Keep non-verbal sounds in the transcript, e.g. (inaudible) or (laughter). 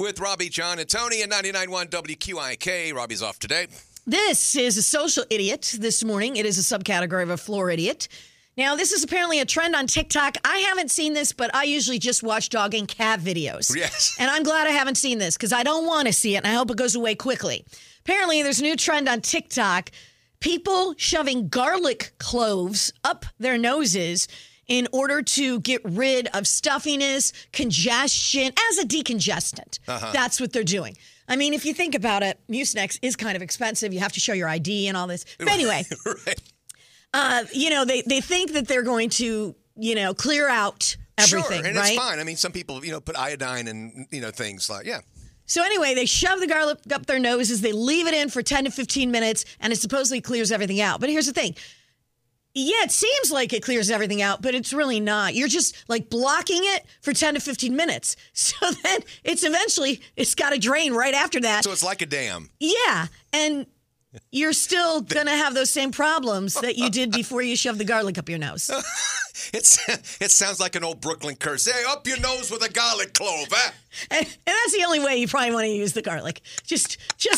with Robbie, John, and Tony at 99.1 WQIK. Robbie's off today. This is a social idiot this morning. It is a subcategory of a floor idiot. Now, this is apparently a trend on TikTok. I haven't seen this, but I usually just watch dog and cat videos. Yes. And I'm glad I haven't seen this because I don't want to see it and I hope it goes away quickly. Apparently, there's a new trend on TikTok people shoving garlic cloves up their noses in order to get rid of stuffiness, congestion, as a decongestant. That's what they're doing. I mean, if you think about it, Mucinex is kind of expensive. You have to show your ID and all this. But anyway, (laughs) right. uh, you know, they, they think that they're going to, you know, clear out everything, sure, and right? it's fine. I mean, some people, you know, put iodine and, you know, things like, yeah. So anyway, they shove the garlic up their noses, they leave it in for 10 to 15 minutes, and it supposedly clears everything out. But here's the thing. Yeah, it seems like it clears everything out, but it's really not. You're just like blocking it for 10 to 15 minutes. (laughs) So then it's eventually it's got to drain right after that. So it's like a dam. yeah, and you're still going to have those same problems that you did before you shoved the garlic up your nose. (laughs) It's It sounds like an old Brooklyn curse. Hey, up your nose with a garlic clove, huh? And, and that's the only way you probably want to use the garlic. Just just